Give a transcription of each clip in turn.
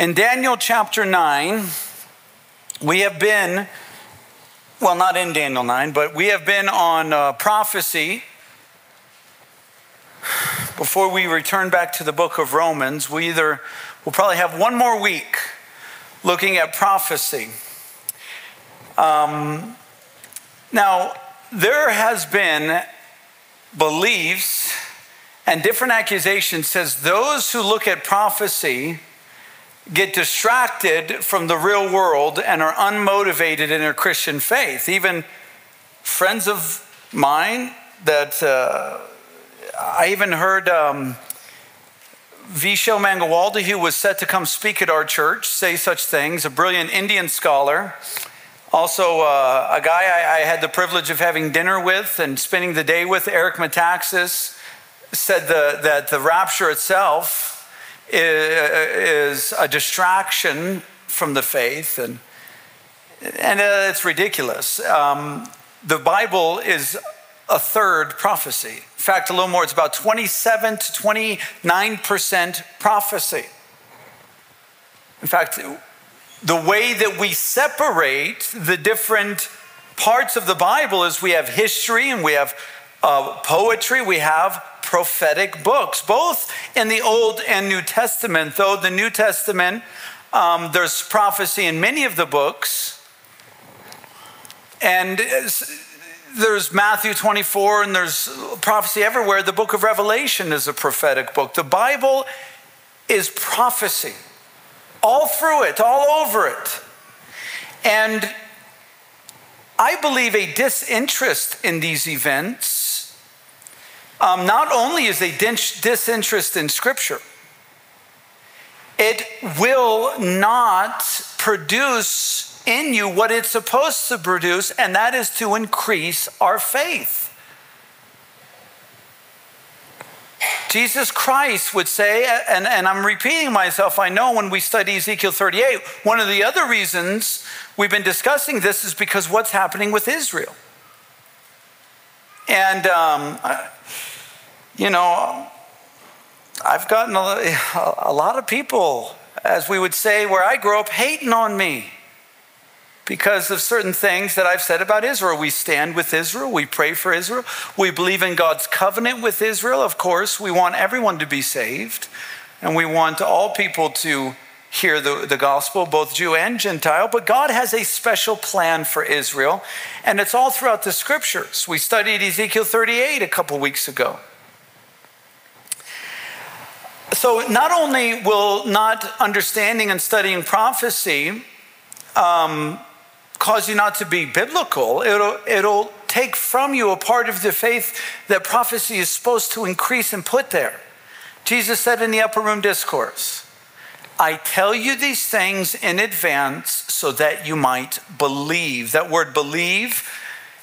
In Daniel chapter 9, we have been, well, not in Daniel 9, but we have been on uh, prophecy. Before we return back to the book of Romans, we either will probably have one more week looking at prophecy. Um, now, there has been beliefs and different accusations says those who look at prophecy get distracted from the real world and are unmotivated in their Christian faith. Even friends of mine that uh, I even heard um, Vishal Mangalwadi, who was set to come speak at our church, say such things, a brilliant Indian scholar. Also, uh, a guy I, I, had the privilege of having dinner with and spending the day with, Eric Metaxas, said the, that the rapture itself is a distraction from the faith, and, and uh, it's ridiculous. Um, the Bible is a third prophecy. In fact, a little more, it's about 27 to 29% prophecy. In fact, the way that we separate the different parts of the Bible is we have history and we have uh, poetry, we have prophetic books, both in the Old and New Testament. Though the New Testament, um, there's prophecy in many of the books. And there's Matthew 24 and there's prophecy everywhere. The book of Revelation is a prophetic book. The Bible is prophecy, all through it, all over it. And I believe a disinterest in these events um, not only is a disinterest in Scripture, it will not produce in you what it's supposed to produce, and that is to increase our faith. Jesus Christ would say, and, and I'm repeating myself, I know when we study Ezekiel 38, one of the other reasons we've been discussing this is because what's happening with Israel. And um, you know, I've gotten a, a lot of people, as we would say where I grew up, hating on me because of certain things that I've said about Israel. We stand with Israel, we pray for Israel, we believe in God's covenant with Israel. Of course, we want everyone to be saved, and we want all people to hear the, the gospel, both Jew and Gentile. But God has a special plan for Israel, and it's all throughout the scriptures. We studied Ezekiel 38 a couple weeks ago so not only will not understanding and studying prophecy um, cause you not to be biblical, it'll, it'll take from you a part of the faith that prophecy is supposed to increase and put there. Jesus said in the upper room discourse, I tell you these things in advance so that you might believe. That word believe,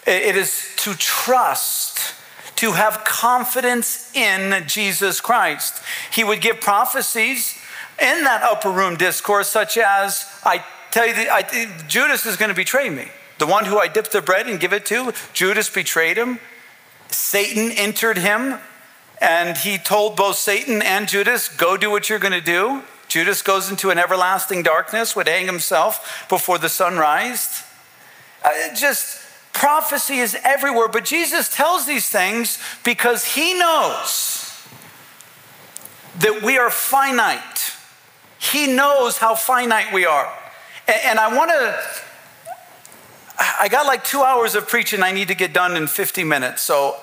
it is to trust to have confidence in Jesus Christ. He would give prophecies in that upper room discourse, such as, I tell you, I, Judas is going to betray me. The one who I dipped the bread and give it to, Judas betrayed him. Satan entered him, and he told both Satan and Judas, Go do what you're going to do. Judas goes into an everlasting darkness, would hang himself before the sun rised. Uh, just Prophecy is everywhere, but Jesus tells these things because he knows that we are finite. He knows how finite we are. And I want to, I got like two hours of preaching I need to get done in 50 minutes. So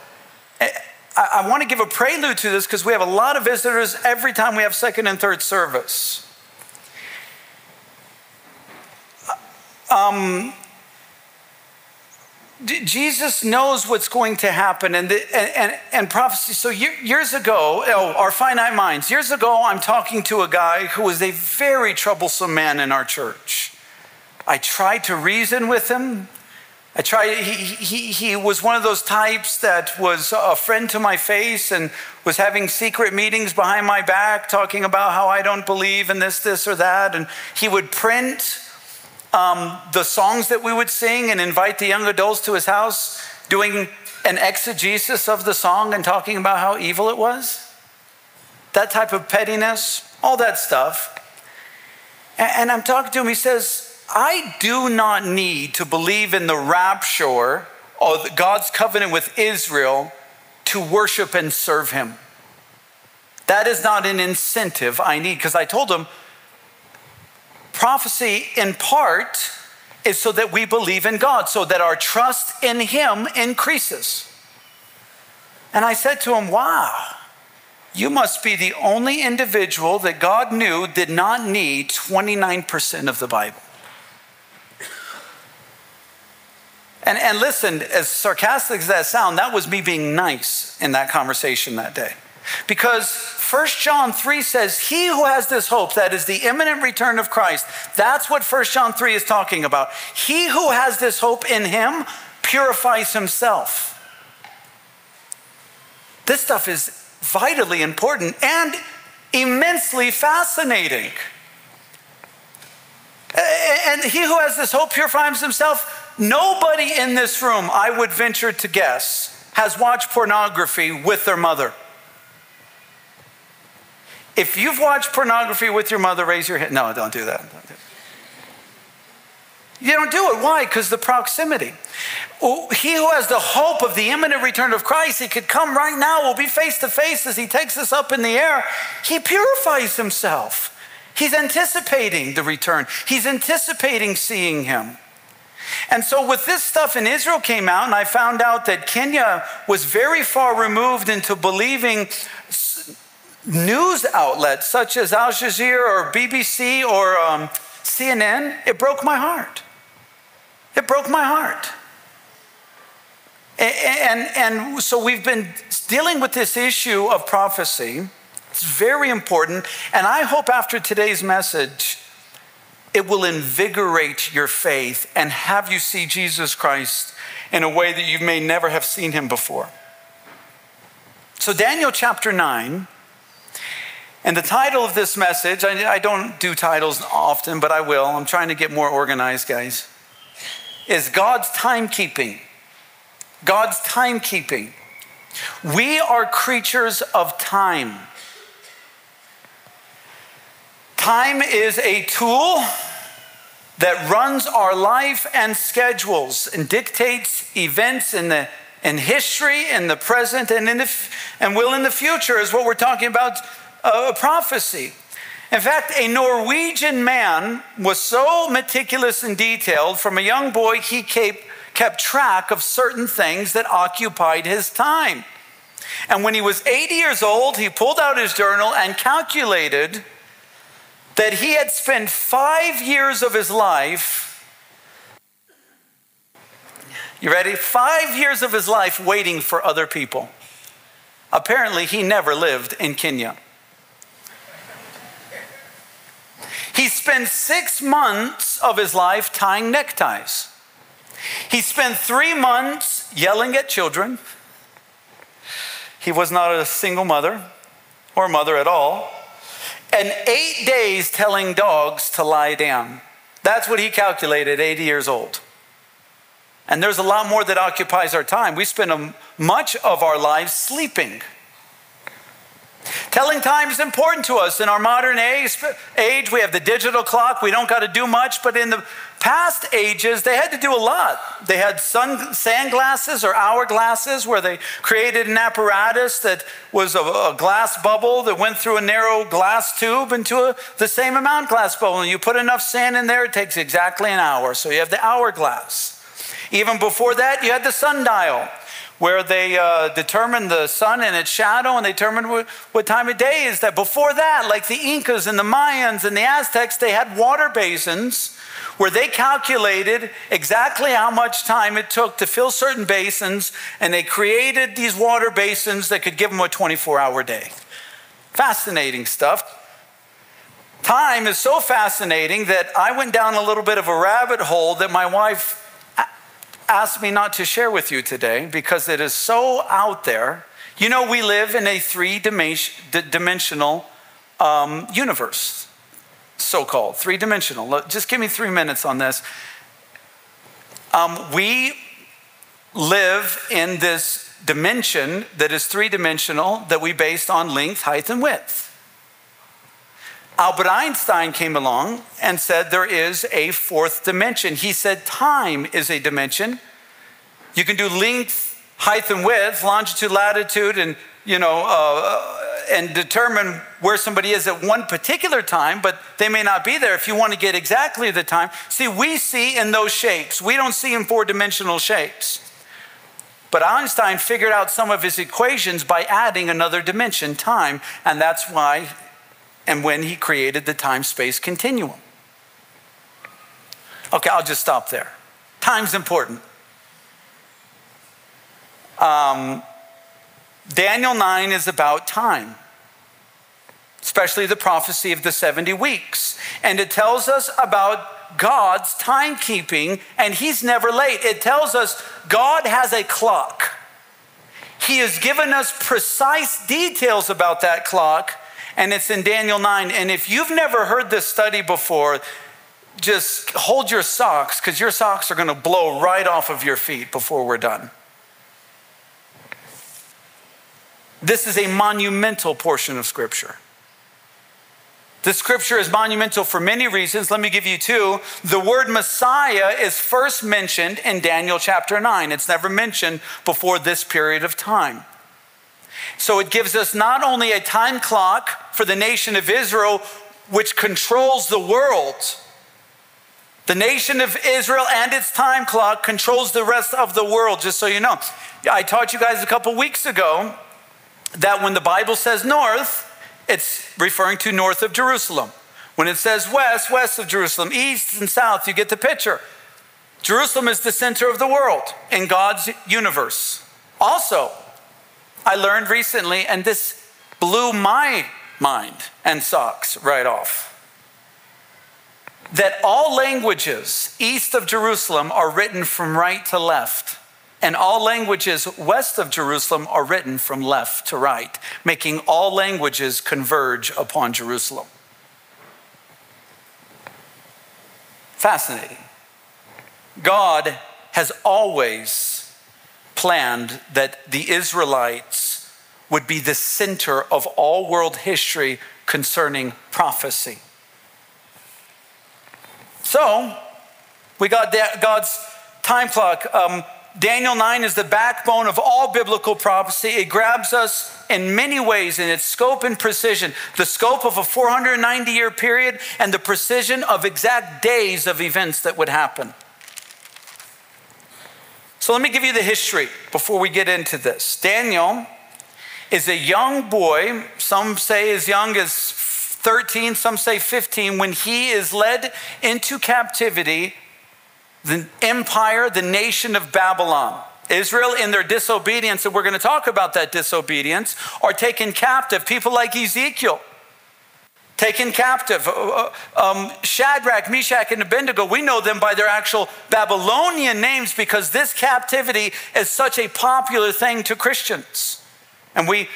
eh, I want to give a prelude to this because we have a lot of visitors every time we have second and third service. Um, Jesus knows what's going to happen and, the, and, and, and, prophecy. So years ago, oh, our finite minds, years ago, I'm talking to a guy who was a very troublesome man in our church. I tried to reason with him. I tried, he, he, he was one of those types that was a friend to my face and was having secret meetings behind my back, talking about how I don't believe in this, this, or that. And he would print um, the songs that we would sing and invite the young adults to his house, doing an exegesis of the song and talking about how evil it was. That type of pettiness, all that stuff. And I'm talking to him, he says, I do not need to believe in the rapture of God's covenant with Israel to worship and serve him. That is not an incentive I need because I told him prophecy in part is so that we believe in God, so that our trust in him increases. And I said to him, Wow, you must be the only individual that God knew did not need 29% of the Bible. And, and listen, as sarcastic as that sounds, that was me being nice in that conversation that day. Because 1 John 3 says, He who has this hope, that is the imminent return of Christ, that's what 1 John 3 is talking about. He who has this hope in him purifies himself. This stuff is vitally important and immensely fascinating. And he who has this hope purifies himself. Nobody in this room, I would venture to guess, has watched pornography with their mother. If you've watched pornography with your mother, raise your hand. No, don't do that. You don't do it. Why? Because the proximity. He who has the hope of the imminent return of Christ, he could come right now, will be face to face as he takes us up in the air. He purifies himself. He's anticipating the return, he's anticipating seeing him. And so, with this stuff in Israel came out, and I found out that Kenya was very far removed into believing news outlets such as Al Jazeera or BBC or um, CNN, it broke my heart. It broke my heart. And, and so we've been dealing with this issue of prophecy. It's very important. And I hope after today's message, it will invigorate your faith and have you see Jesus Christ in a way that you may never have seen him before. So, Daniel chapter 9, and the title of this message, I, don't do titles often, but I will. I'm trying to get more organized, guys, is God's timekeeping. God's timekeeping. We are creatures of time. Time is a tool that runs our life and schedules and dictates events in the in history, in the present, and in the and will in the future is what we're talking about uh, prophecy. In fact, a Norwegian man was so meticulous and detailed. From a young boy, he kept, kept track of certain things that occupied his time. And when he was 80 years old, he pulled out his journal and calculated that he had spent five years of his life. You ready? Five years of his life waiting for other people. Apparently, he never lived in Kenya. He spent six months of his life tying neckties. He spent three months yelling at children. He was not a single mother or mother at all and eight days telling dogs to lie down. That's what he calculated, 80 years old. And there's a lot more that occupies our time. We spend much of our lives sleeping. Telling time is important to us. In our modern age, age we have the digital clock. We don't got to do much, but in the past ages, they had to do a lot. They had sun, sand glasses or hourglasses where they created an apparatus that was a, a, glass bubble that went through a narrow glass tube into a, the same amount glass bubble. And you put enough sand in there, it takes exactly an hour. So you have the hourglass. Even before that, you had the sundial where they uh, determined the sun and its shadow and they determined what, what time of day is that. Before that, like the Incas and the Mayans and the Aztecs, they had water basins where they calculated exactly how much time it took to fill certain basins and they created these water basins that could give them a 24 hour day. Fascinating stuff. Time is so fascinating that I went down a little bit of a rabbit hole that my wife asked me not to share with you today because it is so out there. You know, we live in a three dimensional um, universe, so called, three dimensional. Just give me three minutes on this. Um, we live in this dimension that is three dimensional that we based on length, height, and width. Albert Einstein came along and said there is a fourth dimension. He said time is a dimension. You can do length, height, and width, longitude, latitude, and you know, uh, and determine where somebody is at one particular time, but they may not be there if you want to get exactly the time. See, we see in those shapes. We don't see in four dimensional shapes. But Einstein figured out some of his equations by adding another dimension, time, and that's why and when he created the time space continuum. Okay, I'll just stop there. Time's important. Um, Daniel 9 is about time, especially the prophecy of the 70 weeks. And it tells us about God's timekeeping, and He's never late. It tells us God has a clock. He has given us precise details about that clock, and it's in Daniel 9. And if you've never heard this study before, just hold your socks because your socks are going to blow right off of your feet before we're done. This is a monumental portion of Scripture. The scripture is monumental for many reasons. Let me give you two. The word Messiah is first mentioned in Daniel chapter 9. It's never mentioned before this period of time. So it gives us not only a time clock for the nation of Israel, which controls the world, the nation of Israel and its time clock controls the rest of the world, just so you know. I taught you guys a couple weeks ago that when the Bible says north, it's referring to north of Jerusalem. When it says west, west of Jerusalem, east and south, you get the picture. Jerusalem is the center of the world in God's universe. Also, I learned recently, and this blew my mind and socks right off, that all languages east of Jerusalem are written from right to left and all languages west of Jerusalem are written from left to right, making all languages converge upon Jerusalem. Fascinating. God has always planned that the Israelites would be the center of all world history concerning prophecy. So, we got God's time clock. Um, Daniel 9 is the backbone of all biblical prophecy. It grabs us in many ways in its scope and precision the scope of a 490 year period and the precision of exact days of events that would happen. So let me give you the history before we get into this. Daniel is a young boy, some say as young as 13, some say 15, when he is led into captivity the empire, the nation of Babylon. Israel, in their disobedience, and we're going to talk about that disobedience, are taken captive. People like Ezekiel, taken captive. Uh, uh, um, Shadrach, Meshach, and Abednego, we know them by their actual Babylonian names because this captivity is such a popular thing to Christians. And we,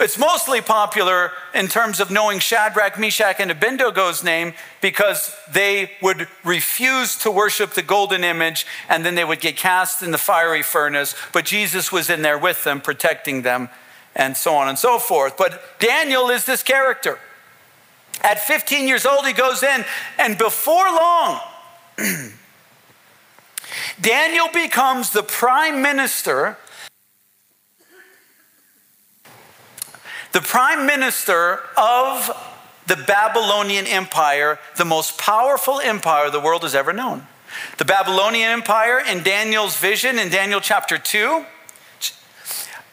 it's mostly popular in terms of knowing Shadrach, Meshach, and Abednego's name because they would refuse to worship the golden image and then they would get cast in the fiery furnace. But Jesus was in there with them, protecting them, and so on and so forth. But Daniel is this character. At 15 years old, he goes in, and before long, Daniel becomes the prime minister the prime minister of the Babylonian Empire, the most powerful empire the world has ever known. The Babylonian Empire, in Daniel's vision, in Daniel chapter 2,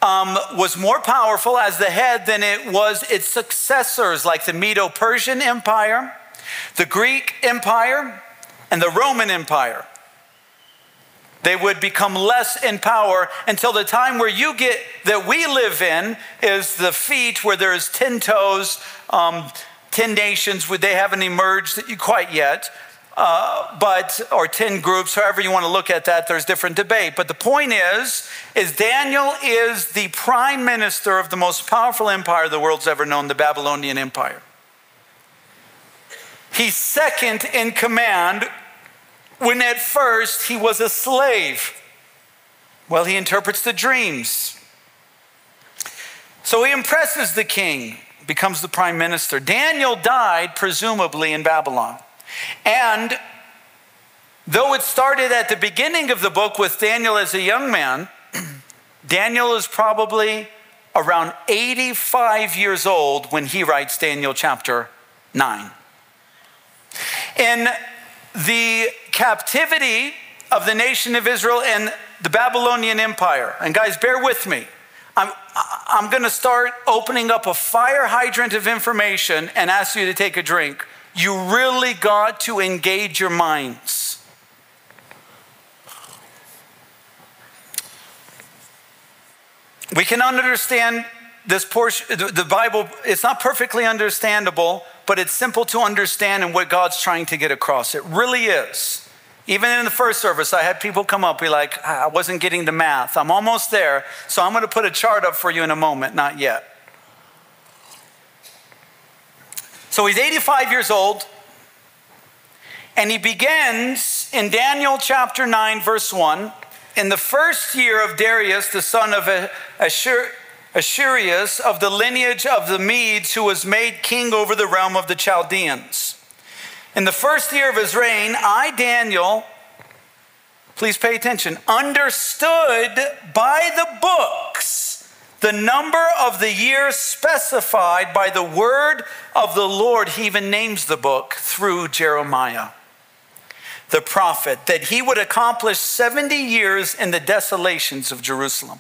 um, was more powerful as the head than it was its successors, like the Medo Persian Empire, the Greek Empire, and the Roman Empire. They would become less in power until the time where you get that we live in is the feet where there's 10 toes, um, 10 nations, would they haven't emerged quite yet. Uh, but or 10 groups however you want to look at that there's different debate but the point is is daniel is the prime minister of the most powerful empire the world's ever known the babylonian empire he's second in command when at first he was a slave. Well, he interprets the dreams. So he impresses the king. becomes the prime minister. Daniel died, presumably, in Babylon. And though it started at the beginning of the book with Daniel as a young man, Daniel is probably around 85 years old when he writes Daniel chapter 9. In the captivity of the nation of Israel and the Babylonian Empire, and guys, bear with me. I'm, I'm going to start opening up a fire hydrant of information and ask you to take a drink. You really got to engage your minds. We can understand this portion, the Bible, it's not perfectly understandable, but it's simple to understand and what God's trying to get across. It really is. Even in the first service, I had people come up, be like, ah, I wasn't getting the math. I'm almost there. So I'm going to put a chart up for you in a moment, not yet. So he's 85 years old, and he begins in Daniel chapter 9, verse 1. In the first year of Darius, the son of Ashur, Ahasuerus, of the lineage of the Medes, who was made king over the realm of the Chaldeans. In the first year of his reign, I, Daniel, please pay attention, understood by the books the number of the years specified by the word of the Lord. He even names the book through Jeremiah, the prophet, that he would accomplish 70 years in the desolations of Jerusalem.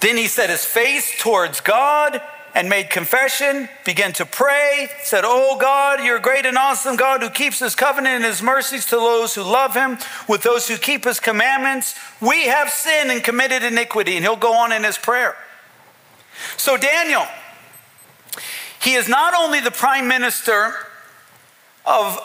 Then he set his face towards God and made confession, began to pray, said, Oh God, you're a great and awesome God who keeps his covenant and his mercies to those who love him, with those who keep his commandments. We have sinned and committed iniquity. And he'll go on in his prayer. So, Daniel, he is not only the prime minister of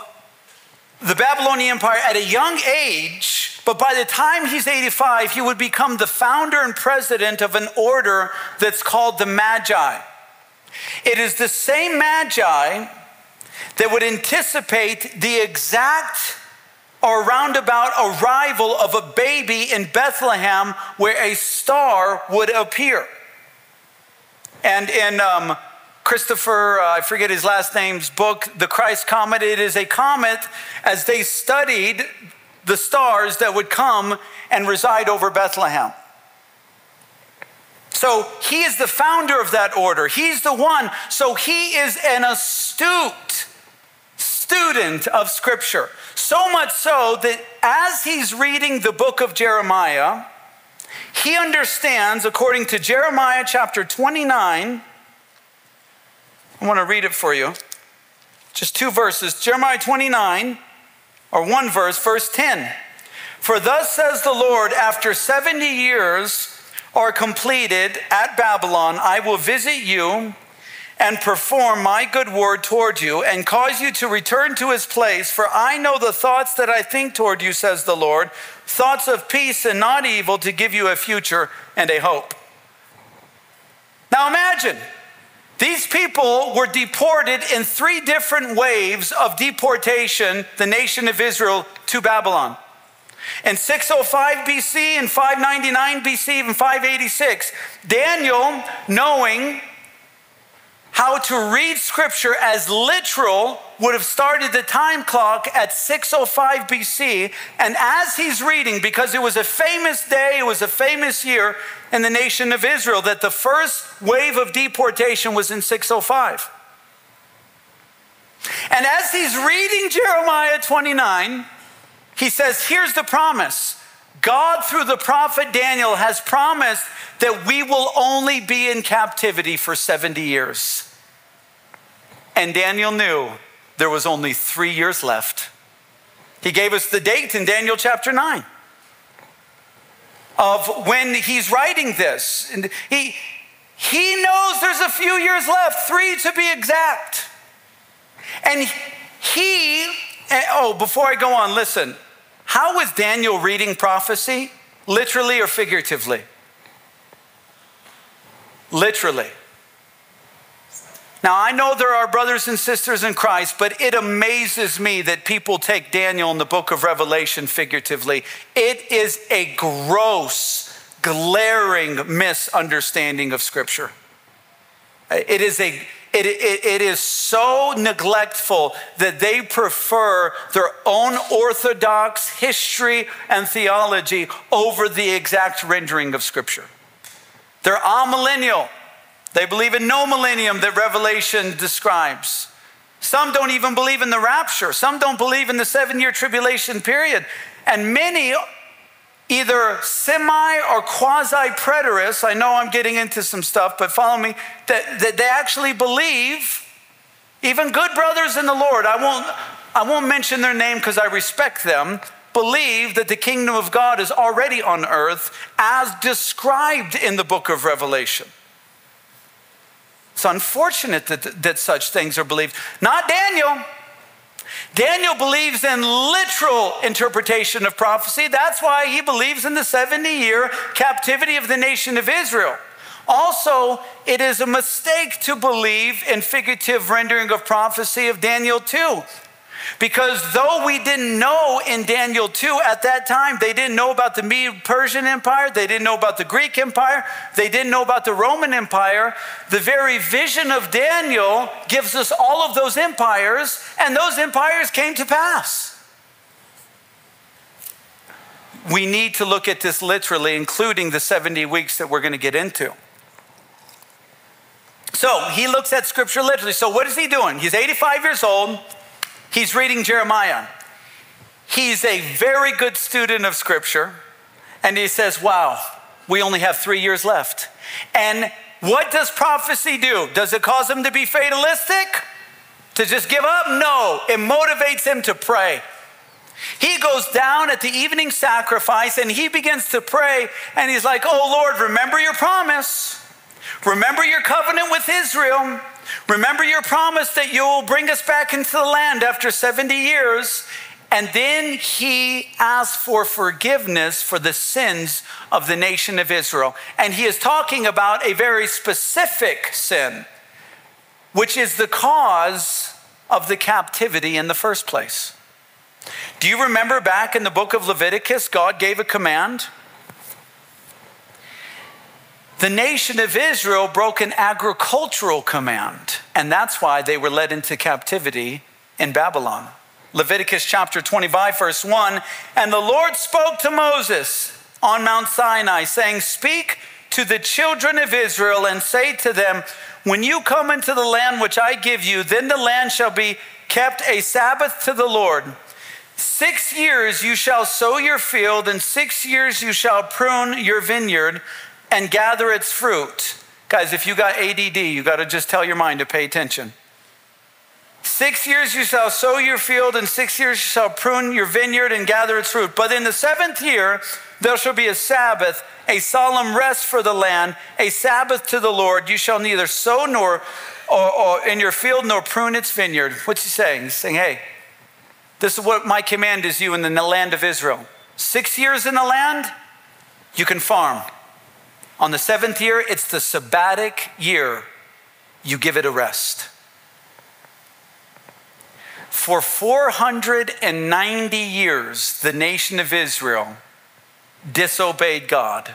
the Babylonian Empire at a young age, but by the time he's 85, he would become the founder and president of an order that's called the Magi. It is the same magi that would anticipate the exact or roundabout arrival of a baby in Bethlehem where a star would appear. And in um, Christopher, uh, I forget his last name's book, The Christ Comet, it is a comet as they studied the stars that would come and reside over Bethlehem. So he is the founder of that order. He's the one. So he is an astute student of Scripture. So much so that as he's reading the book of Jeremiah, he understands, according to Jeremiah chapter 29, I want to read it for you. Just two verses. Jeremiah 29, or one verse, verse 10. For thus says the Lord, after 70 years, are completed at Babylon, I will visit you and perform my good word toward you and cause you to return to his place. For I know the thoughts that I think toward you, says the Lord thoughts of peace and not evil to give you a future and a hope. Now imagine. These people were deported in three different waves of deportation, the nation of Israel to Babylon. In 605 BC and 599 BC, even 586, Daniel, knowing how to read scripture as literal, would have started the time clock at 605 BC. And as he's reading, because it was a famous day, it was a famous year in the nation of Israel, that the first wave of deportation was in 605. And as he's reading Jeremiah 29, he says, Here's the promise God, through the prophet Daniel, has promised that we will only be in captivity for 70 years. And Daniel knew there was only three years left. He gave us the date in Daniel chapter 9 of when he's writing this. And he, he knows there's a few years left, three to be exact. And he, oh, before I go on, listen, how was Daniel reading prophecy? Literally or figuratively? Literally. Now, I know there are brothers and sisters in Christ, but it amazes me that people take Daniel in the book of Revelation figuratively. It is a gross, glaring misunderstanding of Scripture. It is a it, it, it is so neglectful that they prefer their own orthodox history and theology over the exact rendering of Scripture. They're amillennial. They believe in no millennium that Revelation describes. Some don't even believe in the rapture. Some don't believe in the seven year tribulation period. And many either semi or quasi preterists, I know I'm getting into some stuff, but follow me, that, that they actually believe, even good brothers in the Lord, I won't, I won't mention their name because I respect them, believe that the kingdom of God is already on earth as described in the book of Revelation. It's unfortunate that, that such things are believed. Not Daniel. Daniel believes in literal interpretation of prophecy. That's why he believes in the 70 year captivity of the nation of Israel. Also, it is a mistake to believe in figurative rendering of prophecy of Daniel 2. Because though we didn't know in Daniel 2 at that time, they didn't know about the Mede Persian Empire, they didn't know about the Greek Empire, they didn't know about the Roman Empire. The very vision of Daniel gives us all of those empires, and those empires came to pass. We need to look at this literally, including the 70 weeks that we're going to get into. So he looks at scripture literally. So, what is he doing? He's 85 years old. He's reading Jeremiah. He's a very good student of Scripture, and he says, Wow, we only have three years left. And what does prophecy do? Does it cause him to be fatalistic? To just give up? No, it motivates him to pray. He goes down at the evening sacrifice and he begins to pray, and he's like, Oh Lord, remember your promise. Remember your covenant with Israel. Remember your promise that you will bring us back into the land after 70 years. And then he asks for forgiveness for the sins of the nation of Israel. And he is talking about a very specific sin, which is the cause of the captivity in the first place. Do you remember back in the book of Leviticus, God gave a command? The nation of Israel broke an agricultural command, and that's why they were led into captivity in Babylon. Leviticus chapter 25, verse 1 And the Lord spoke to Moses on Mount Sinai, saying, Speak to the children of Israel and say to them, When you come into the land which I give you, then the land shall be kept a Sabbath to the Lord. Six years you shall sow your field, and six years you shall prune your vineyard and gather its fruit. Guys, if you got ADD, you got to just tell your mind to pay attention. Six years you shall sow your field, and six years you shall prune your vineyard and gather its fruit. But in the seventh year there shall be a Sabbath, a solemn rest for the land, a Sabbath to the Lord. You shall neither sow nor or, or in your field nor prune its vineyard. What's he saying? He's saying, hey, this is what my command is you in the land of Israel. Six years in the land, you can farm. On the seventh year, it's the sabbatic year. You give it a rest. For 490 years, the nation of Israel disobeyed God.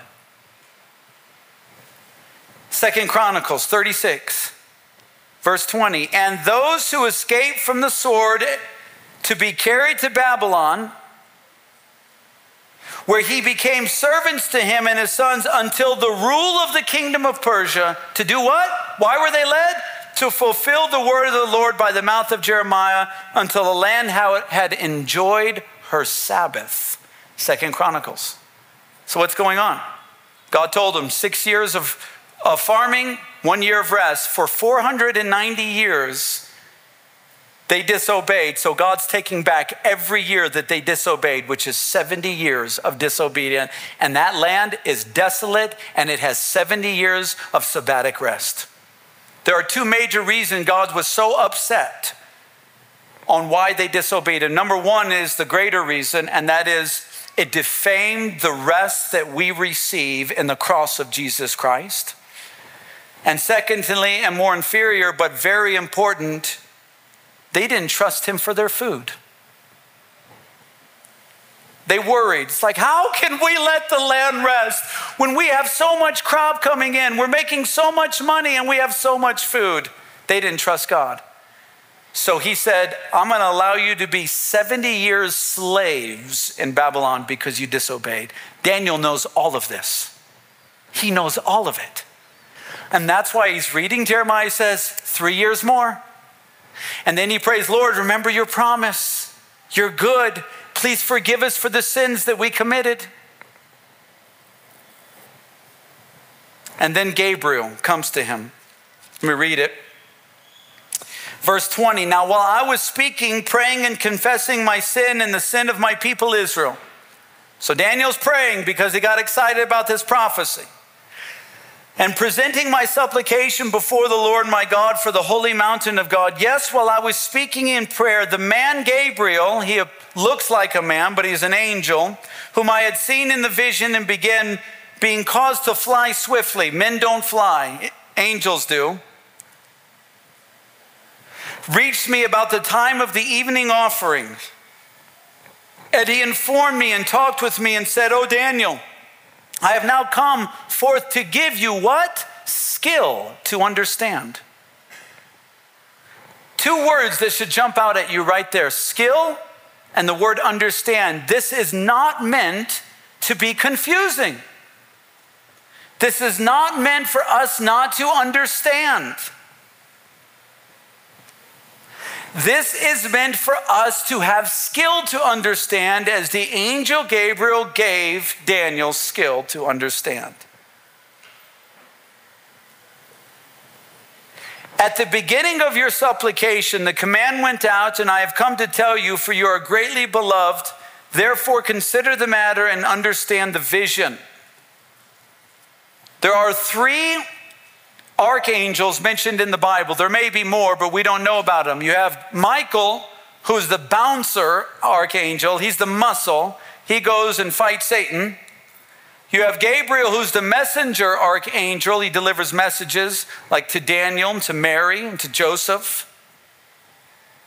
Second Chronicles 36, verse 20. And those who escaped from the sword to be carried to Babylon where he became servants to him and his sons until the rule of the kingdom of Persia. To do what? Why were they led? To fulfill the word of the Lord by the mouth of Jeremiah until the land had enjoyed her Sabbath. Second Chronicles. So what's going on? God told them six years of, of farming, one year of rest. For 490 years, they disobeyed, so God's taking back every year that they disobeyed, which is 70 years of disobedience. And that land is desolate and it has 70 years of sabbatic rest. There are two major reasons God was so upset on why they disobeyed. And number one is the greater reason, and that is it defamed the rest that we receive in the cross of Jesus Christ. And secondly, and more inferior, but very important, they didn't trust him for their food. They worried. It's like, how can we let the land rest when we have so much crop coming in? We're making so much money and we have so much food. They didn't trust God. So he said, I'm going to allow you to be 70 years slaves in Babylon because you disobeyed. Daniel knows all of this. He knows all of it. And that's why he's reading Jeremiah says, three years more. And then he prays, Lord, remember your promise. You're good. Please forgive us for the sins that we committed. And then Gabriel comes to him. Let me read it. Verse 20 Now, while I was speaking, praying, and confessing my sin and the sin of my people Israel. So Daniel's praying because he got excited about this prophecy. And presenting my supplication before the Lord my God for the holy mountain of God. Yes, while I was speaking in prayer, the man Gabriel, he looks like a man, but he's an angel, whom I had seen in the vision and began being caused to fly swiftly. Men don't fly, angels do reached me about the time of the evening offering. And he informed me and talked with me and said, Oh, Daniel, I have now come forth to give you what? Skill to understand. Two words that should jump out at you right there skill and the word understand. This is not meant to be confusing. This is not meant for us not to understand. This is meant for us to have skill to understand, as the angel Gabriel gave Daniel skill to understand. At the beginning of your supplication, the command went out, and I have come to tell you, for you are greatly beloved. Therefore, consider the matter and understand the vision. There are three archangels mentioned in the Bible. There may be more, but we don't know about them. You have Michael, who's the bouncer archangel, he's the muscle. He goes and fights Satan. You have Gabriel, who's the messenger archangel. He delivers messages like to Daniel, to Mary, and to Joseph.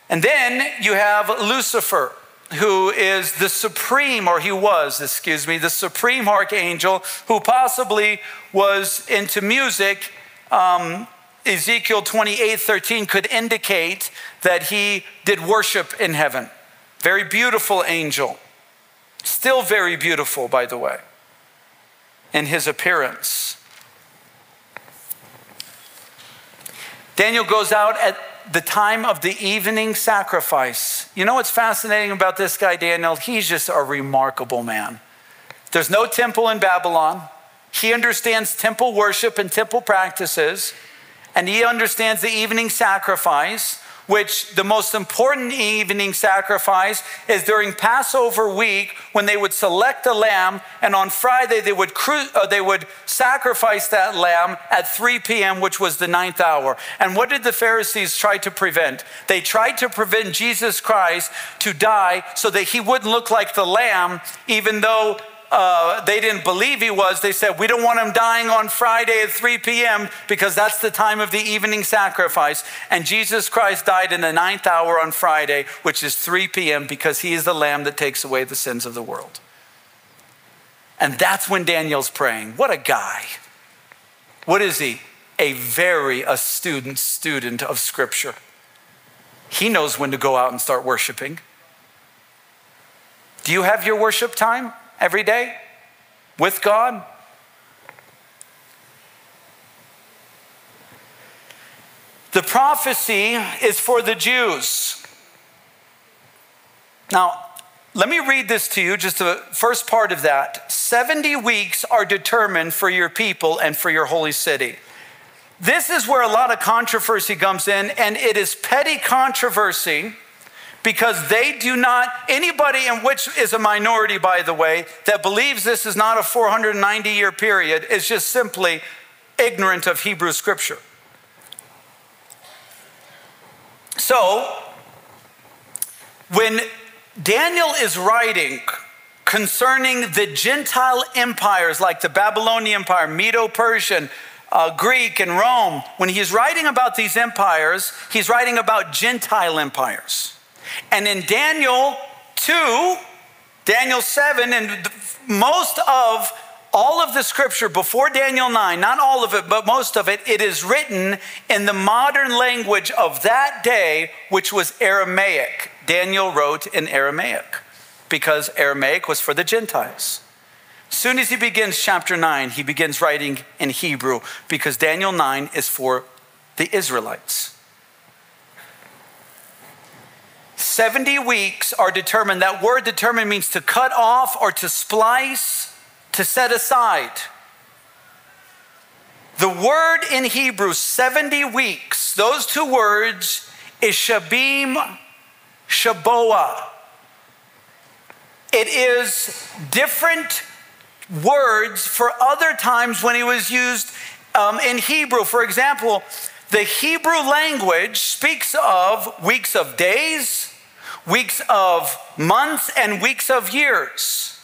And then you have Lucifer, who is the supreme, or he was, excuse me, the supreme archangel who possibly was into music um, Ezekiel 28 13 could indicate that he did worship in heaven. Very beautiful angel. Still very beautiful, by the way, in his appearance. Daniel goes out at the time of the evening sacrifice. You know what's fascinating about this guy, Daniel? He's just a remarkable man. There's no temple in Babylon. He understands temple worship and temple practices, and he understands the evening sacrifice, which the most important evening sacrifice is during Passover week when they would select a lamb, and on Friday they would, cru- uh, they would sacrifice that lamb at 3 p.m., which was the ninth hour. And what did the Pharisees try to prevent? They tried to prevent Jesus Christ to die so that he wouldn't look like the lamb, even though uh, they didn't believe he was, they said, We don't want him dying on Friday at 3 p.m. because that's the time of the evening sacrifice. And Jesus Christ died in the ninth hour on Friday, which is 3 p.m., because he is the lamb that takes away the sins of the world. And that's when Daniel's praying. What a guy. What is he? A very astute student of Scripture. He knows when to go out and start worshiping. Do you have your worship time? Every day with God? The prophecy is for the Jews. Now, let me read this to you, just the first part of that. 70 weeks are determined for your people and for your holy city. This is where a lot of controversy comes in, and it is petty controversy because they do not, anybody in which is a minority, by the way, that believes this is not a 490 year period is just simply ignorant of Hebrew scripture. So, when Daniel is writing concerning the Gentile empires like the Babylonian Empire, Medo Persian, uh, Greek, and Rome, when he's writing about these empires, he's writing about Gentile empires. And in Daniel 2, Daniel 7, and most of all of the scripture before Daniel 9, not all of it, but most of it, it is written in the modern language of that day, which was Aramaic. Daniel wrote in Aramaic because Aramaic was for the Gentiles. As soon as he begins chapter 9, he begins writing in Hebrew because Daniel 9 is for the Israelites. 70 weeks are determined. That word determined means to cut off or to splice to set aside. The word in Hebrew, 70 weeks, those two words is Shabim Shaboa. It is different words for other times when it was used um, in Hebrew. For example, the Hebrew language speaks of weeks of days, weeks of months, and weeks of years.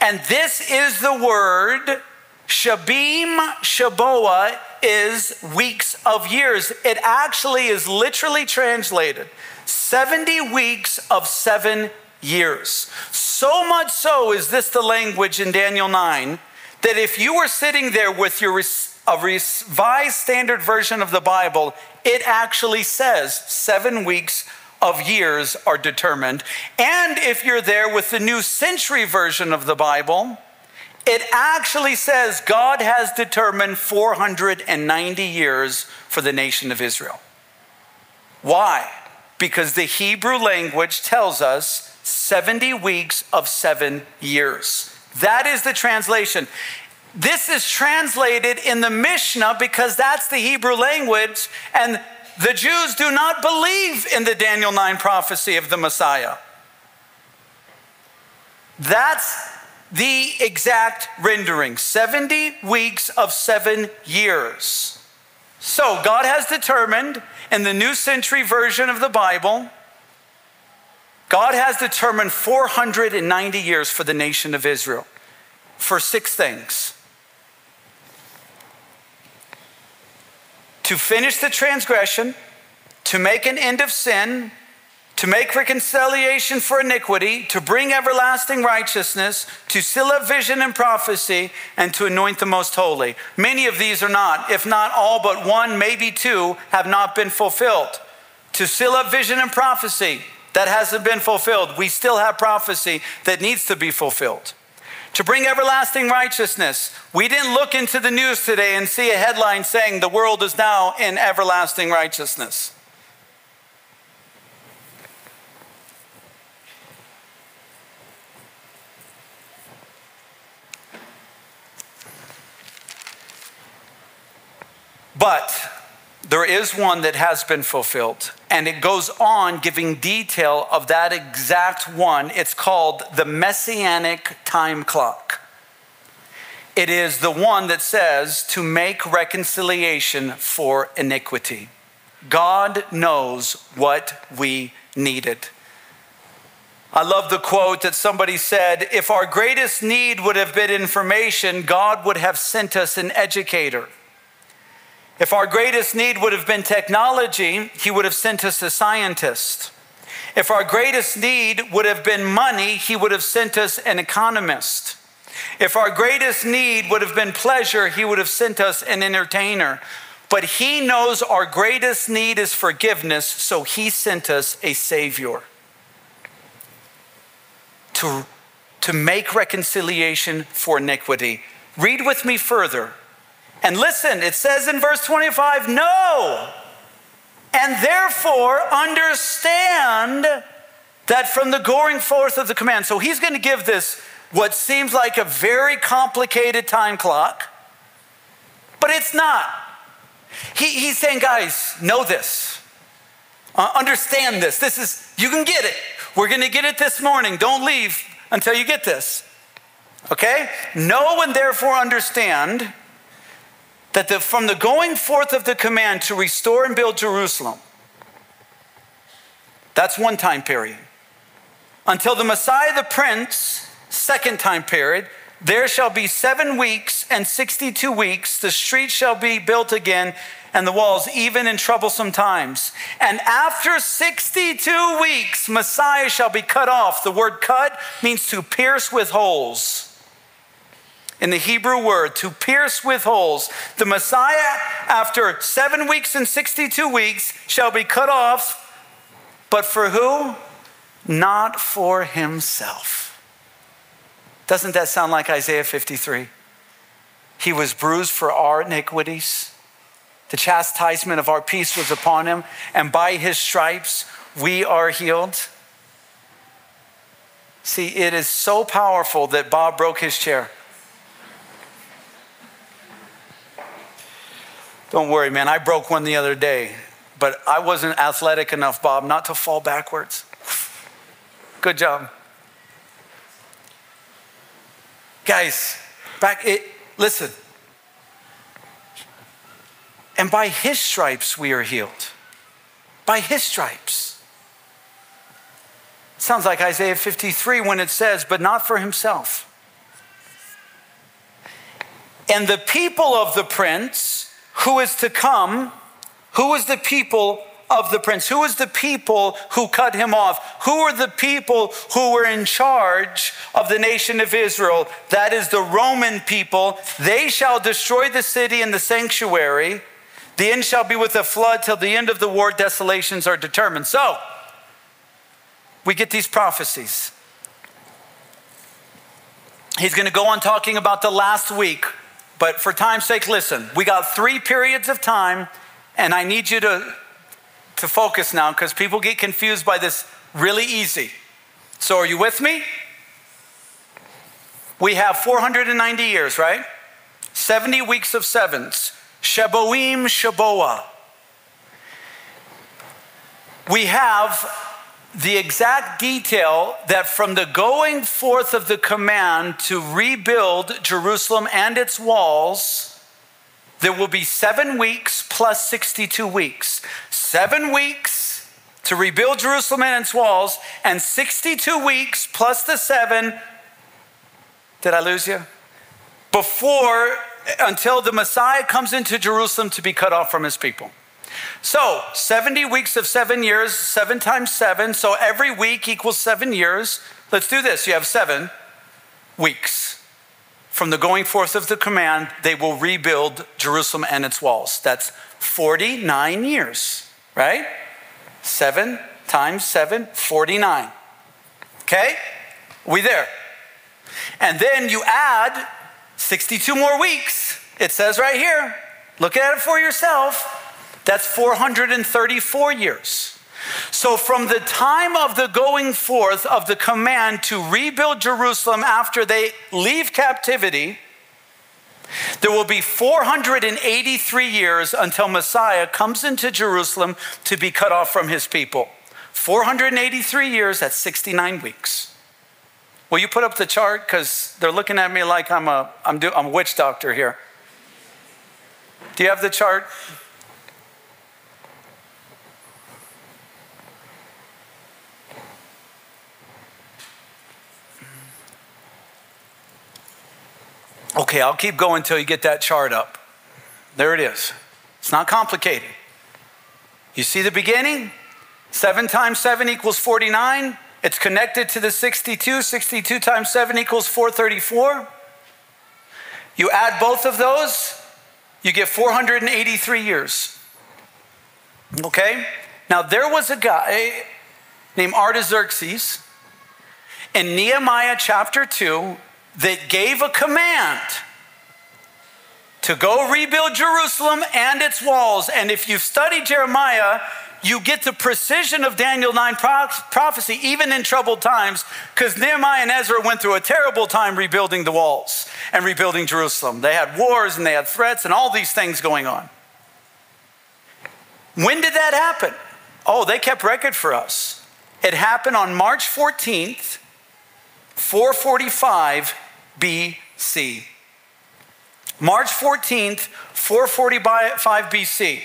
And this is the word Shabim Shaboa is weeks of years. It actually is literally translated 70 weeks of seven years. So much so is this the language in Daniel 9 that if you were sitting there with your a revised standard version of the Bible, it actually says seven weeks of years are determined. And if you're there with the New Century Version of the Bible, it actually says God has determined 490 years for the nation of Israel. Why? Because the Hebrew language tells us 70 weeks of seven years. That is the translation. This is translated in the Mishnah because that's the Hebrew language, and the Jews do not believe in the Daniel 9 prophecy of the Messiah. That's the exact rendering 70 weeks of seven years. So, God has determined in the New Century Version of the Bible, God has determined 490 years for the nation of Israel for six things to finish the transgression, to make an end of sin, to make reconciliation for iniquity, to bring everlasting righteousness, to seal up vision and prophecy, and to anoint the most holy. Many of these are not, if not all but one, maybe two, have not been fulfilled. To seal up vision and prophecy, that hasn't been fulfilled. We still have prophecy that needs to be fulfilled to bring everlasting righteousness. We didn't look into the news today and see a headline saying the world is now in everlasting righteousness. But there is one that has been fulfilled. And it goes on giving detail of that exact one. It's called the Messianic time clock. It is the one that says to make reconciliation for iniquity. God knows what we needed. I love the quote that somebody said if our greatest need would have been information, God would have sent us an educator. If our greatest need would have been technology, He would have sent us a scientist. If our greatest need would have been money, He would have sent us an economist. If our greatest need would have been pleasure, He would have sent us an entertainer. But He knows our greatest need is forgiveness, so He sent us a Savior to, to make reconciliation for iniquity. Read with me further. And listen, it says in verse 25, no. And therefore understand that from the going forth of the command. So he's going to give this what seems like a very complicated time clock, but it's not. He, he's saying, guys, know this. Uh, understand this. This is, you can get it. We're going to get it this morning. Don't leave until you get this. Okay? Know and therefore understand that the, from the going forth of the command to restore and build Jerusalem, that's one time period. Until the Messiah the Prince, second time period, there shall be seven weeks and 62 weeks. The street shall be built again, and the walls, even in troublesome times. And after 62 weeks, Messiah shall be cut off. The word cut means to pierce with holes. In the Hebrew word, to pierce with holes. The Messiah, after seven weeks and 62 weeks, shall be cut off. But for who? Not for himself. Doesn't that sound like Isaiah 53? He was bruised for our iniquities the chastisement of our peace was upon him, and by his stripes we are healed. See, it is so powerful that Bob broke his chair. Don't worry, man. I broke one the other day, but I wasn't athletic enough, Bob, not to fall backwards. Good job. Guys, back it listen. And by his stripes we are healed. By his stripes. Sounds like Isaiah 53 when it says, but not for himself. And the people of the prince who is to come, who is the people of the prince? Who is the people who cut him off? Who are the people who were in charge of the nation of Israel? That is the Roman people. They shall destroy the city and the sanctuary the end shall be with a flood till the end of the war, desolations are determined. So, we get these prophecies. He's going to go on talking about the last week, but for time's sake, listen. We got three periods of time, and I need you to, to focus now because people get confused by this really easy. So, are you with me? We have 490 years, right? 70 weeks of sevens. Sheboim Sheboah. We have the exact detail that from the going forth of the command to rebuild Jerusalem and its walls, there will be seven weeks plus 62 weeks. Seven weeks to rebuild Jerusalem and its walls, and 62 weeks plus the seven. Did I lose you? Before until the Messiah comes into Jerusalem to be cut off from his people. So, 70 weeks of seven years, seven times seven. So, every week equals seven years. Let's do this. You have seven weeks. From the going forth of the command, they will rebuild Jerusalem and its walls. That's 49 years, right? Seven times seven, 49. Okay? We there. And then you add 62 more weeks. It says right here. Look at it for yourself. That's 434 years. So, from the time of the going forth of the command to rebuild Jerusalem after they leave captivity, there will be 483 years until Messiah comes into Jerusalem to be cut off from his people. 483 years, that's 69 weeks. Will you put up the chart? Because they're looking at me like I'm a, I'm, do, I'm a witch doctor here. Do you have the chart? Okay, I'll keep going until you get that chart up. There it is. It's not complicated. You see the beginning? Seven times seven equals 49. It's connected to the 62. 62 times 7 equals 434. You add both of those, you get 483 years. Okay? Now, there was a guy named Artaxerxes in Nehemiah chapter 2 that gave a command to go rebuild Jerusalem and its walls. And if you've studied Jeremiah, you get the precision of Daniel 9 prophecy even in troubled times because Nehemiah and Ezra went through a terrible time rebuilding the walls and rebuilding Jerusalem. They had wars and they had threats and all these things going on. When did that happen? Oh, they kept record for us. It happened on March 14th, 445 BC. March 14th, 445 BC.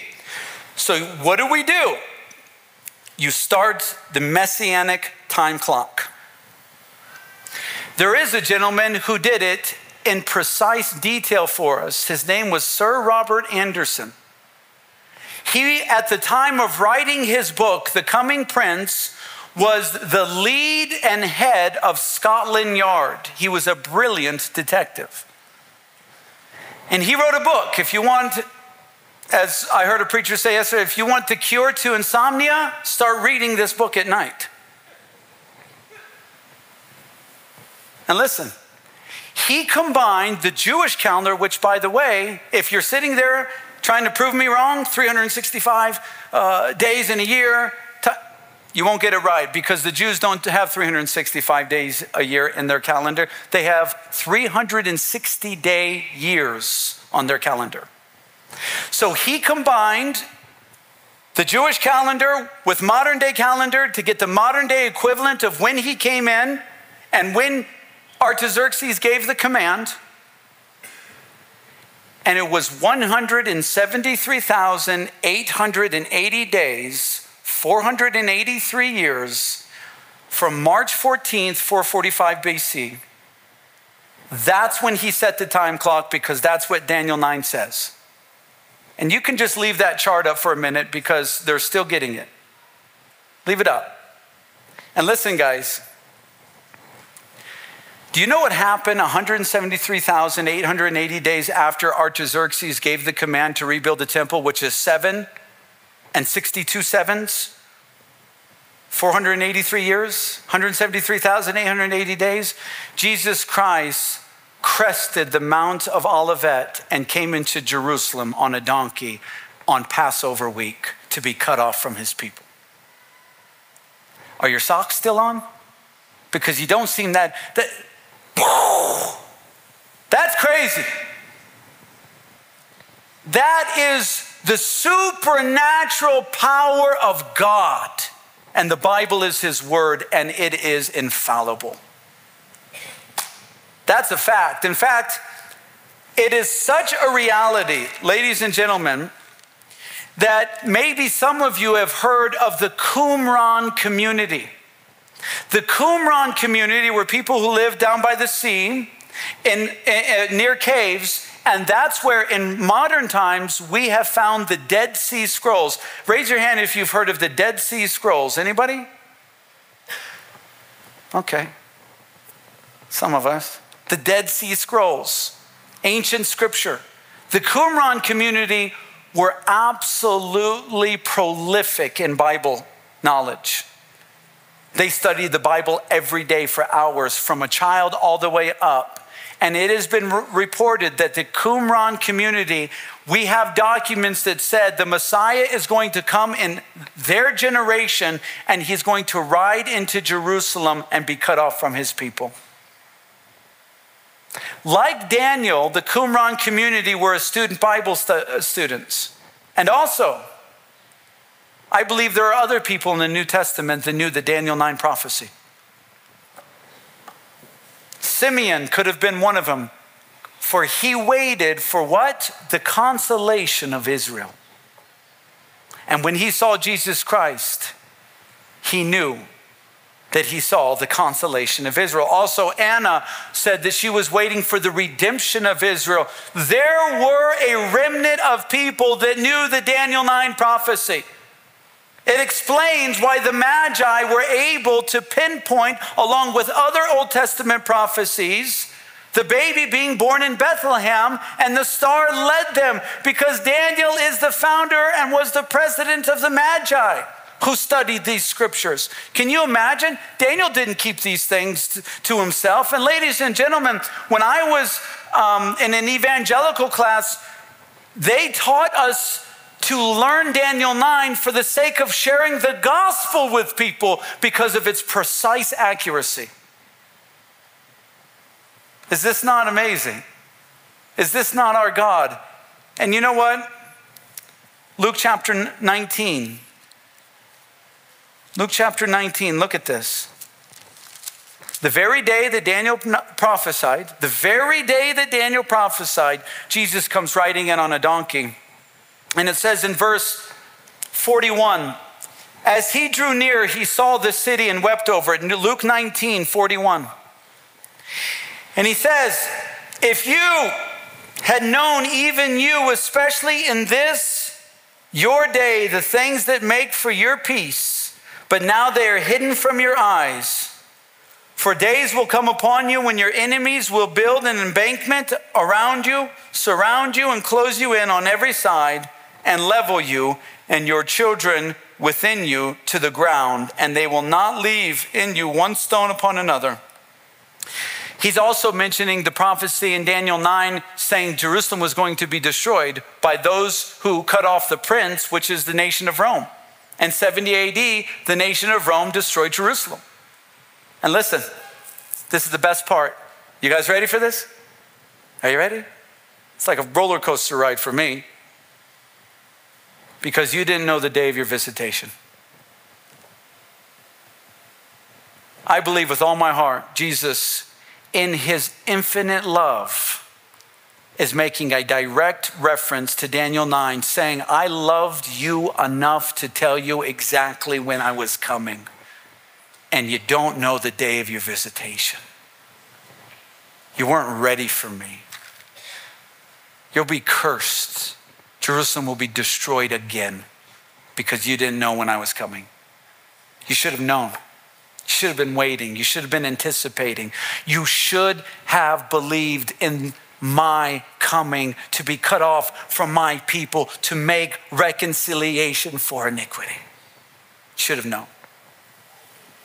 So, what do we do? You start the messianic time clock. There is a gentleman who did it in precise detail for us. His name was Sir Robert Anderson. He, at the time of writing his book, The Coming Prince, was the lead and head of Scotland Yard. He was a brilliant detective. And he wrote a book. If you want, as I heard a preacher say yesterday, if you want the cure to insomnia, start reading this book at night. And listen, he combined the Jewish calendar, which, by the way, if you're sitting there trying to prove me wrong, 365 uh, days in a year, you won't get it right because the Jews don't have 365 days a year in their calendar. They have 360 day years on their calendar. So he combined the Jewish calendar with modern day calendar to get the modern day equivalent of when he came in and when Artaxerxes gave the command. And it was 173,880 days 483 years from March 14th, 445 BC. That's when he set the time clock because that's what Daniel 9 says. And you can just leave that chart up for a minute because they're still getting it. Leave it up. And listen, guys. Do you know what happened 173,880 days after Artaxerxes gave the command to rebuild the temple, which is seven and 62 sevens, 483 years, 173,880 days, Jesus Christ crested the Mount of Olivet and came into Jerusalem on a donkey on Passover week to be cut off from his people. Are your socks still on? Because you don't seem that, that that's crazy. That is the supernatural power of God. And the Bible is His Word, and it is infallible. That's a fact. In fact, it is such a reality, ladies and gentlemen, that maybe some of you have heard of the Qumran community. The Qumran community were people who lived down by the sea in, in, in near caves and that's where, in modern times, we have found the Dead Sea Scrolls. Raise your hand if you've heard of the Dead Sea Scrolls. Anybody? Okay. Some of us. The Dead Sea Scrolls, ancient scripture. The Qumran community were absolutely prolific in Bible knowledge. They studied the Bible every day for hours, from a child all the way up. And it has been re- reported that the Qumran community, we have documents that said the Messiah is going to come in their generation and he's going to ride into Jerusalem and be cut off from his people. Like Daniel, the Qumran community were student Bible stu- uh, students. And also, I believe there are other people in the New Testament that knew the Daniel 9 prophecy. Simeon could have been one of them, for he waited for what? The consolation of Israel. And when he saw Jesus Christ, he knew that he saw the consolation of Israel. Also, Anna said that she was waiting for the redemption of Israel. There were a remnant of people that knew the Daniel 9 prophecy. It explains why the Magi were able to pinpoint, along with other Old Testament prophecies, the baby being born in Bethlehem, and the star led them because Daniel is the founder and was the president of the Magi who studied these scriptures. Can you imagine? Daniel didn't keep these things to himself. And, ladies and gentlemen, when I was um, in an evangelical class, they taught us to learn Daniel 9 for the sake of sharing the gospel with people because of its precise accuracy. Is this not amazing? Is this not our God? And you know what? Luke chapter 19. Luke chapter 19, look at this. The very day that Daniel prophesied, the very day that Daniel prophesied, Jesus comes riding in on a donkey. And it says in verse 41 As he drew near, he saw the city and wept over it. Luke 19 41. And he says, If you had known, even you, especially in this your day the things that make for your peace, but now they are hidden from your eyes. For days will come upon you when your enemies will build an embankment around you, surround you, and close you in on every side, and level you and your children within you to the ground, and they will not leave in you one stone upon another. He's also mentioning the prophecy in Daniel 9 saying Jerusalem was going to be destroyed by those who cut off the prince, which is the nation of Rome. And 70 AD, the nation of Rome destroyed Jerusalem. And listen, this is the best part. You guys ready for this? Are you ready? It's like a roller coaster ride for me because you didn't know the day of your visitation. I believe with all my heart, Jesus, in his infinite love, is making a direct reference to Daniel 9, saying, I loved you enough to tell you exactly when I was coming, and you don't know the day of your visitation. You weren't ready for me. You'll be cursed. Jerusalem will be destroyed again because you didn't know when I was coming. You should have known. You should have been waiting. You should have been anticipating. You should have believed in my coming to be cut off from my people to make reconciliation for iniquity. Should have known.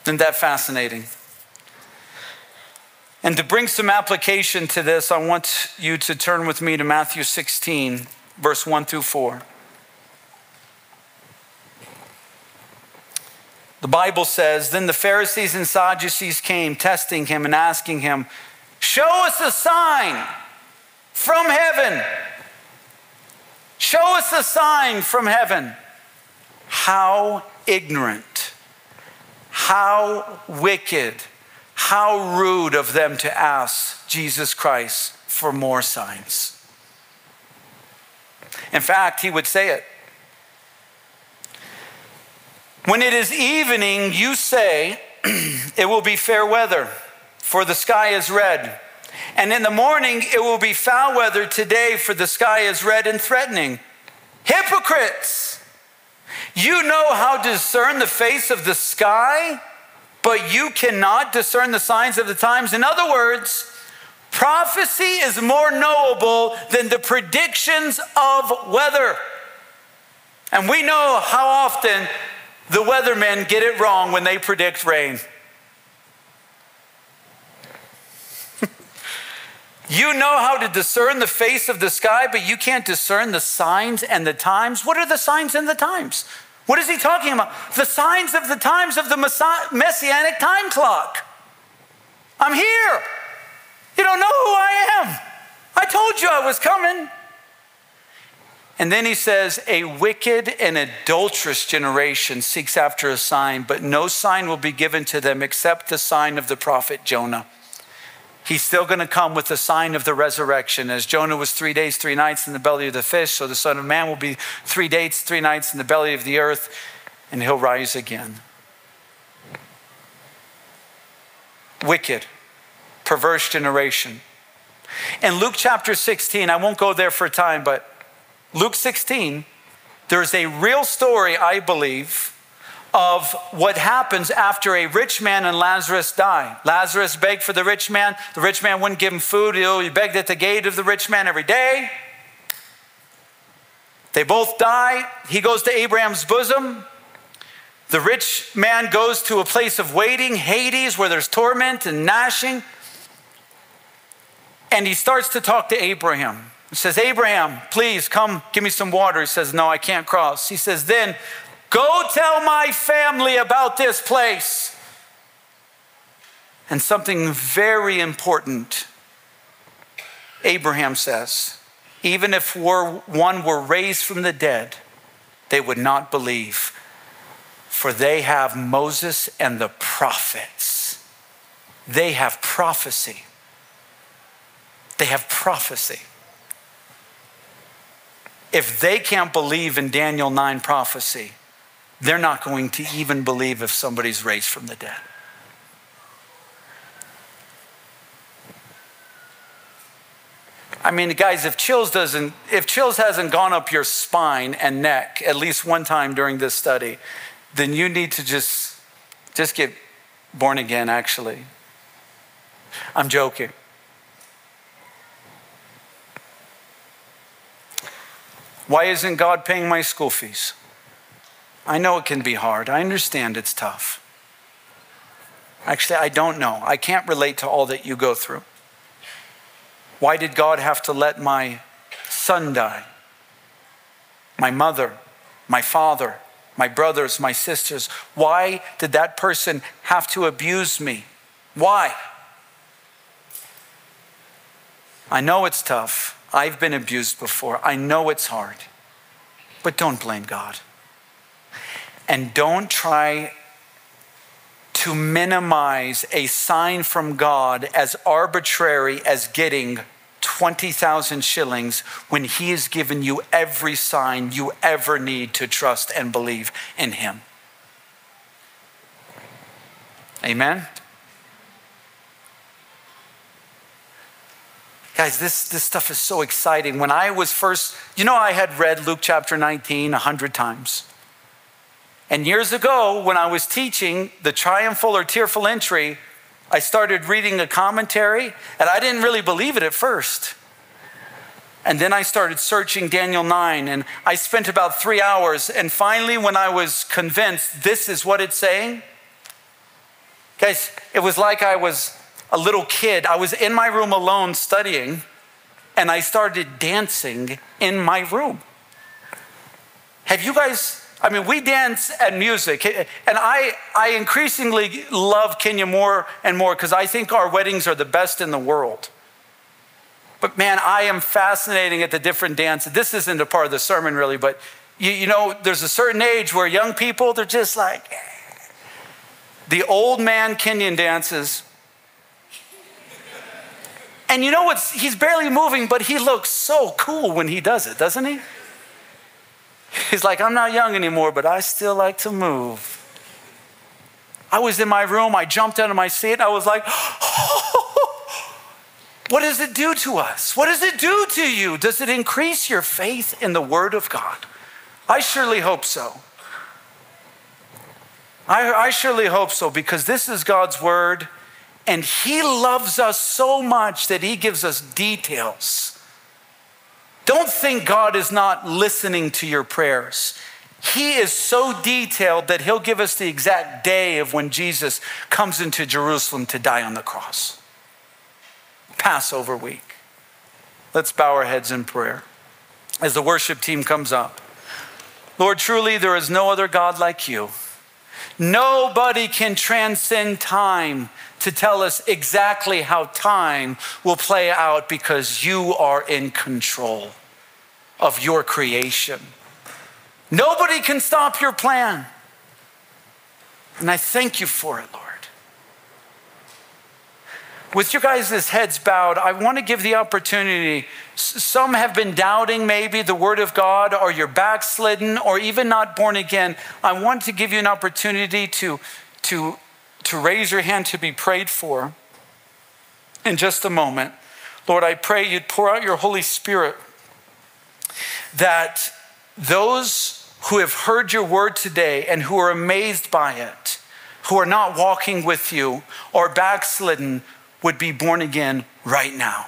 Isn't that fascinating? And to bring some application to this, I want you to turn with me to Matthew 16 verse 1 through 4. The Bible says, Then the Pharisees and Sadducees came, testing him and asking him, Show us a sign from heaven. Show us a sign from heaven. How ignorant, how wicked, how rude of them to ask Jesus Christ for more signs. In fact, he would say it. When it is evening, you say, It will be fair weather, for the sky is red. And in the morning, it will be foul weather today, for the sky is red and threatening. Hypocrites! You know how to discern the face of the sky, but you cannot discern the signs of the times. In other words, Prophecy is more knowable than the predictions of weather. And we know how often the weathermen get it wrong when they predict rain. you know how to discern the face of the sky, but you can't discern the signs and the times. What are the signs and the times? What is he talking about? The signs of the times of the messianic time clock. I'm here. You don't know who I am. I told you I was coming. And then he says, A wicked and adulterous generation seeks after a sign, but no sign will be given to them except the sign of the prophet Jonah. He's still going to come with the sign of the resurrection. As Jonah was three days, three nights in the belly of the fish, so the Son of Man will be three days, three nights in the belly of the earth, and he'll rise again. Wicked perverse generation. In Luke chapter 16, I won't go there for time, but Luke 16, there's a real story, I believe, of what happens after a rich man and Lazarus die. Lazarus begged for the rich man. The rich man wouldn't give him food. He begged at the gate of the rich man every day. They both die. He goes to Abraham's bosom. The rich man goes to a place of waiting, Hades, where there's torment and gnashing. And he starts to talk to Abraham. He says, Abraham, please come give me some water. He says, No, I can't cross. He says, Then go tell my family about this place. And something very important, Abraham says, even if one were raised from the dead, they would not believe, for they have Moses and the prophets. They have prophecy. They have prophecy. If they can't believe in Daniel 9 prophecy, they're not going to even believe if somebody's raised from the dead. I mean, guys, if chills doesn't, if chills hasn't gone up your spine and neck at least one time during this study, then you need to just, just get born again, actually. I'm joking. Why isn't God paying my school fees? I know it can be hard. I understand it's tough. Actually, I don't know. I can't relate to all that you go through. Why did God have to let my son die? My mother, my father, my brothers, my sisters. Why did that person have to abuse me? Why? I know it's tough. I've been abused before. I know it's hard. But don't blame God. And don't try to minimize a sign from God as arbitrary as getting 20,000 shillings when He has given you every sign you ever need to trust and believe in Him. Amen? Guys, this, this stuff is so exciting. When I was first, you know, I had read Luke chapter 19 a hundred times. And years ago, when I was teaching the triumphal or tearful entry, I started reading a commentary, and I didn't really believe it at first. And then I started searching Daniel 9, and I spent about three hours. And finally, when I was convinced this is what it's saying, guys, it was like I was a little kid. I was in my room alone studying, and I started dancing in my room. Have you guys? I mean, we dance at music, and I, I increasingly love Kenya more and more because I think our weddings are the best in the world. But man, I am fascinating at the different dances. This isn't a part of the sermon, really, but you, you know, there's a certain age where young people, they're just like, eh. the old man Kenyan dances and you know what? he's barely moving, but he looks so cool when he does it, doesn't he? He's like, I'm not young anymore, but I still like to move. I was in my room, I jumped out of my seat, and I was like, what does it do to us? What does it do to you? Does it increase your faith in the Word of God? I surely hope so. I, I surely hope so because this is God's Word. And He loves us so much that He gives us details. Don't think God is not listening to your prayers. He is so detailed that He'll give us the exact day of when Jesus comes into Jerusalem to die on the cross. Passover week. Let's bow our heads in prayer as the worship team comes up. Lord, truly there is no other God like you. Nobody can transcend time to tell us exactly how time will play out because you are in control of your creation. Nobody can stop your plan. And I thank you for it, Lord. With your guys' heads bowed, I want to give the opportunity. Some have been doubting maybe the word of God, or you're backslidden, or even not born again. I want to give you an opportunity to, to, to raise your hand to be prayed for in just a moment. Lord, I pray you'd pour out your Holy Spirit that those who have heard your word today and who are amazed by it, who are not walking with you or backslidden, would be born again right now.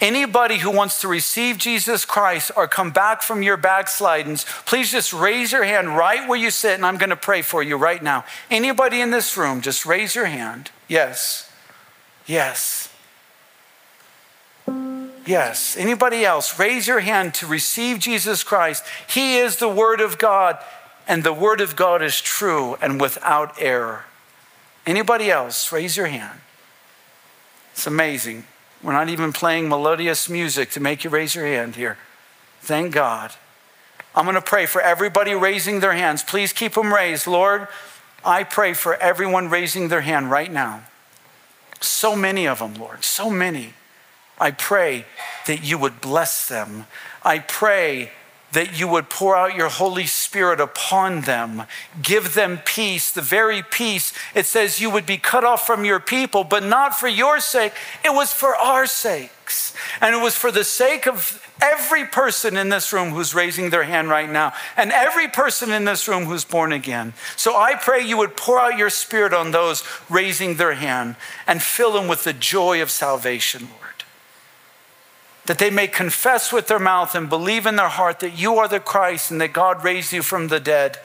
Anybody who wants to receive Jesus Christ or come back from your backslidings, please just raise your hand right where you sit, and I'm going to pray for you right now. Anybody in this room, just raise your hand. Yes. Yes. Yes. Anybody else, raise your hand to receive Jesus Christ. He is the Word of God, and the Word of God is true and without error. Anybody else? Raise your hand. It's amazing. We're not even playing melodious music to make you raise your hand here. Thank God. I'm going to pray for everybody raising their hands. Please keep them raised. Lord, I pray for everyone raising their hand right now. So many of them, Lord, so many. I pray that you would bless them. I pray that you would pour out your Holy Spirit upon them, give them peace, the very peace. It says you would be cut off from your people, but not for your sake. It was for our sakes. And it was for the sake of every person in this room who's raising their hand right now, and every person in this room who's born again. So I pray you would pour out your Spirit on those raising their hand and fill them with the joy of salvation, Lord that they may confess with their mouth and believe in their heart that you are the Christ and that God raised you from the dead.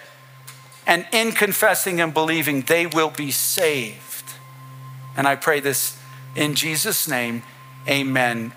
And in confessing and believing, they will be saved. And I pray this in Jesus' name. Amen.